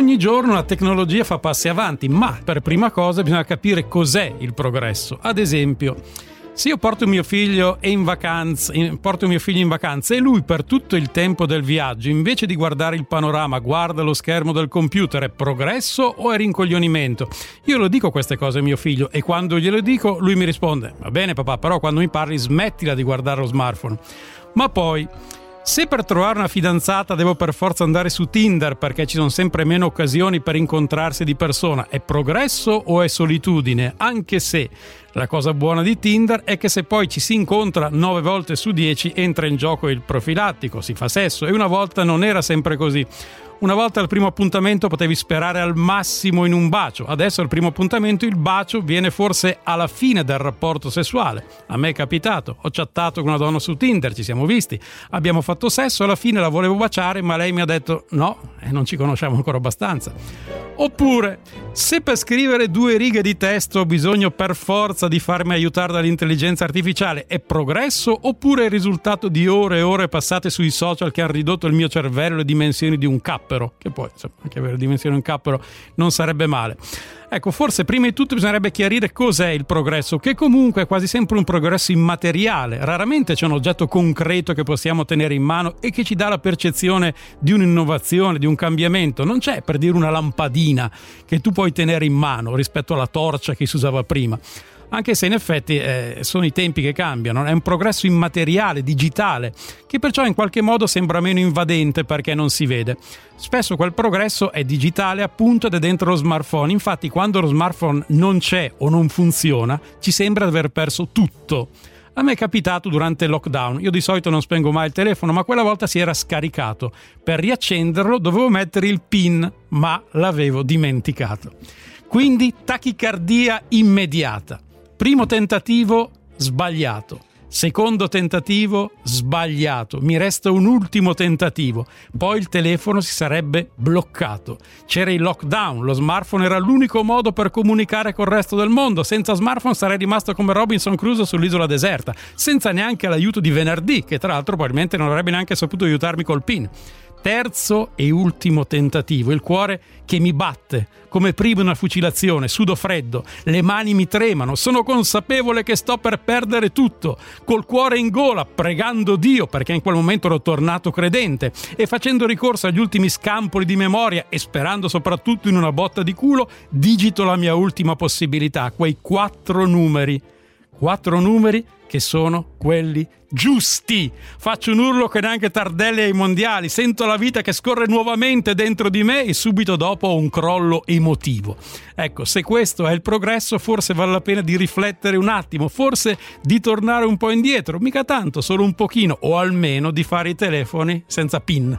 Ogni giorno la tecnologia fa passi avanti, ma per prima cosa bisogna capire cos'è il progresso. Ad esempio, se io porto mio figlio in vacanza, porto mio figlio in vacanza e lui per tutto il tempo del viaggio, invece di guardare il panorama, guarda lo schermo del computer, è progresso o è rincoglionimento? Io lo dico queste cose a mio figlio e quando glielo dico lui mi risponde: Va bene papà, però quando mi parli smettila di guardare lo smartphone. Ma poi se per trovare una fidanzata devo per forza andare su Tinder perché ci sono sempre meno occasioni per incontrarsi di persona, è progresso o è solitudine? Anche se la cosa buona di Tinder è che se poi ci si incontra 9 volte su 10 entra in gioco il profilattico, si fa sesso e una volta non era sempre così. Una volta al primo appuntamento potevi sperare al massimo in un bacio, adesso al primo appuntamento il bacio viene forse alla fine del rapporto sessuale. A me è capitato, ho chattato con una donna su Tinder, ci siamo visti, abbiamo fatto sesso, alla fine la volevo baciare ma lei mi ha detto no, e non ci conosciamo ancora abbastanza. Oppure, se per scrivere due righe di testo ho bisogno per forza di farmi aiutare dall'intelligenza artificiale, è progresso oppure è il risultato di ore e ore passate sui social che hanno ridotto il mio cervello alle dimensioni di un cappero? Che poi, insomma, anche avere dimensioni di un cappero non sarebbe male. Ecco, forse prima di tutto bisognerebbe chiarire cos'è il progresso, che comunque è quasi sempre un progresso immateriale. Raramente c'è un oggetto concreto che possiamo tenere in mano e che ci dà la percezione di un'innovazione, di un cambiamento. Non c'è per dire una lampadina che tu puoi tenere in mano rispetto alla torcia che si usava prima anche se in effetti eh, sono i tempi che cambiano, è un progresso immateriale, digitale, che perciò in qualche modo sembra meno invadente perché non si vede. Spesso quel progresso è digitale appunto ed è dentro lo smartphone, infatti quando lo smartphone non c'è o non funziona ci sembra di aver perso tutto. A me è capitato durante il lockdown, io di solito non spengo mai il telefono, ma quella volta si era scaricato. Per riaccenderlo dovevo mettere il PIN, ma l'avevo dimenticato. Quindi tachicardia immediata. Primo tentativo sbagliato. Secondo tentativo sbagliato. Mi resta un ultimo tentativo. Poi il telefono si sarebbe bloccato. C'era il lockdown, lo smartphone era l'unico modo per comunicare col resto del mondo. Senza smartphone sarei rimasto come Robinson Crusoe sull'isola deserta, senza neanche l'aiuto di venerdì, che tra l'altro probabilmente non avrebbe neanche saputo aiutarmi col PIN. Terzo e ultimo tentativo, il cuore che mi batte, come prima una fucilazione, sudo freddo, le mani mi tremano, sono consapevole che sto per perdere tutto, col cuore in gola, pregando Dio perché in quel momento ero tornato credente e facendo ricorso agli ultimi scampoli di memoria e sperando soprattutto in una botta di culo, digito la mia ultima possibilità, quei quattro numeri. Quattro numeri che sono quelli giusti. Faccio un urlo che neanche Tardelli ai mondiali, sento la vita che scorre nuovamente dentro di me e subito dopo un crollo emotivo. Ecco, se questo è il progresso, forse vale la pena di riflettere un attimo, forse di tornare un po' indietro, mica tanto, solo un pochino, o almeno di fare i telefoni senza PIN.